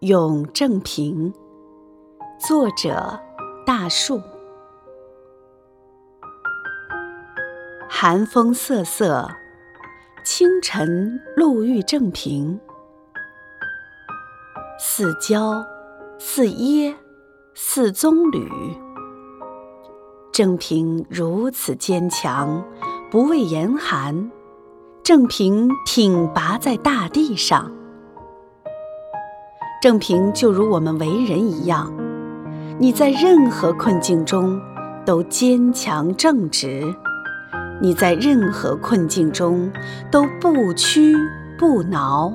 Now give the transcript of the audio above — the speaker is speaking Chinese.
咏正平，作者大树。寒风瑟瑟，清晨露遇正平。似胶，似椰，似棕榈。正平如此坚强，不畏严寒。正平挺拔在大地上。正平就如我们为人一样，你在任何困境中都坚强正直，你在任何困境中都不屈不挠。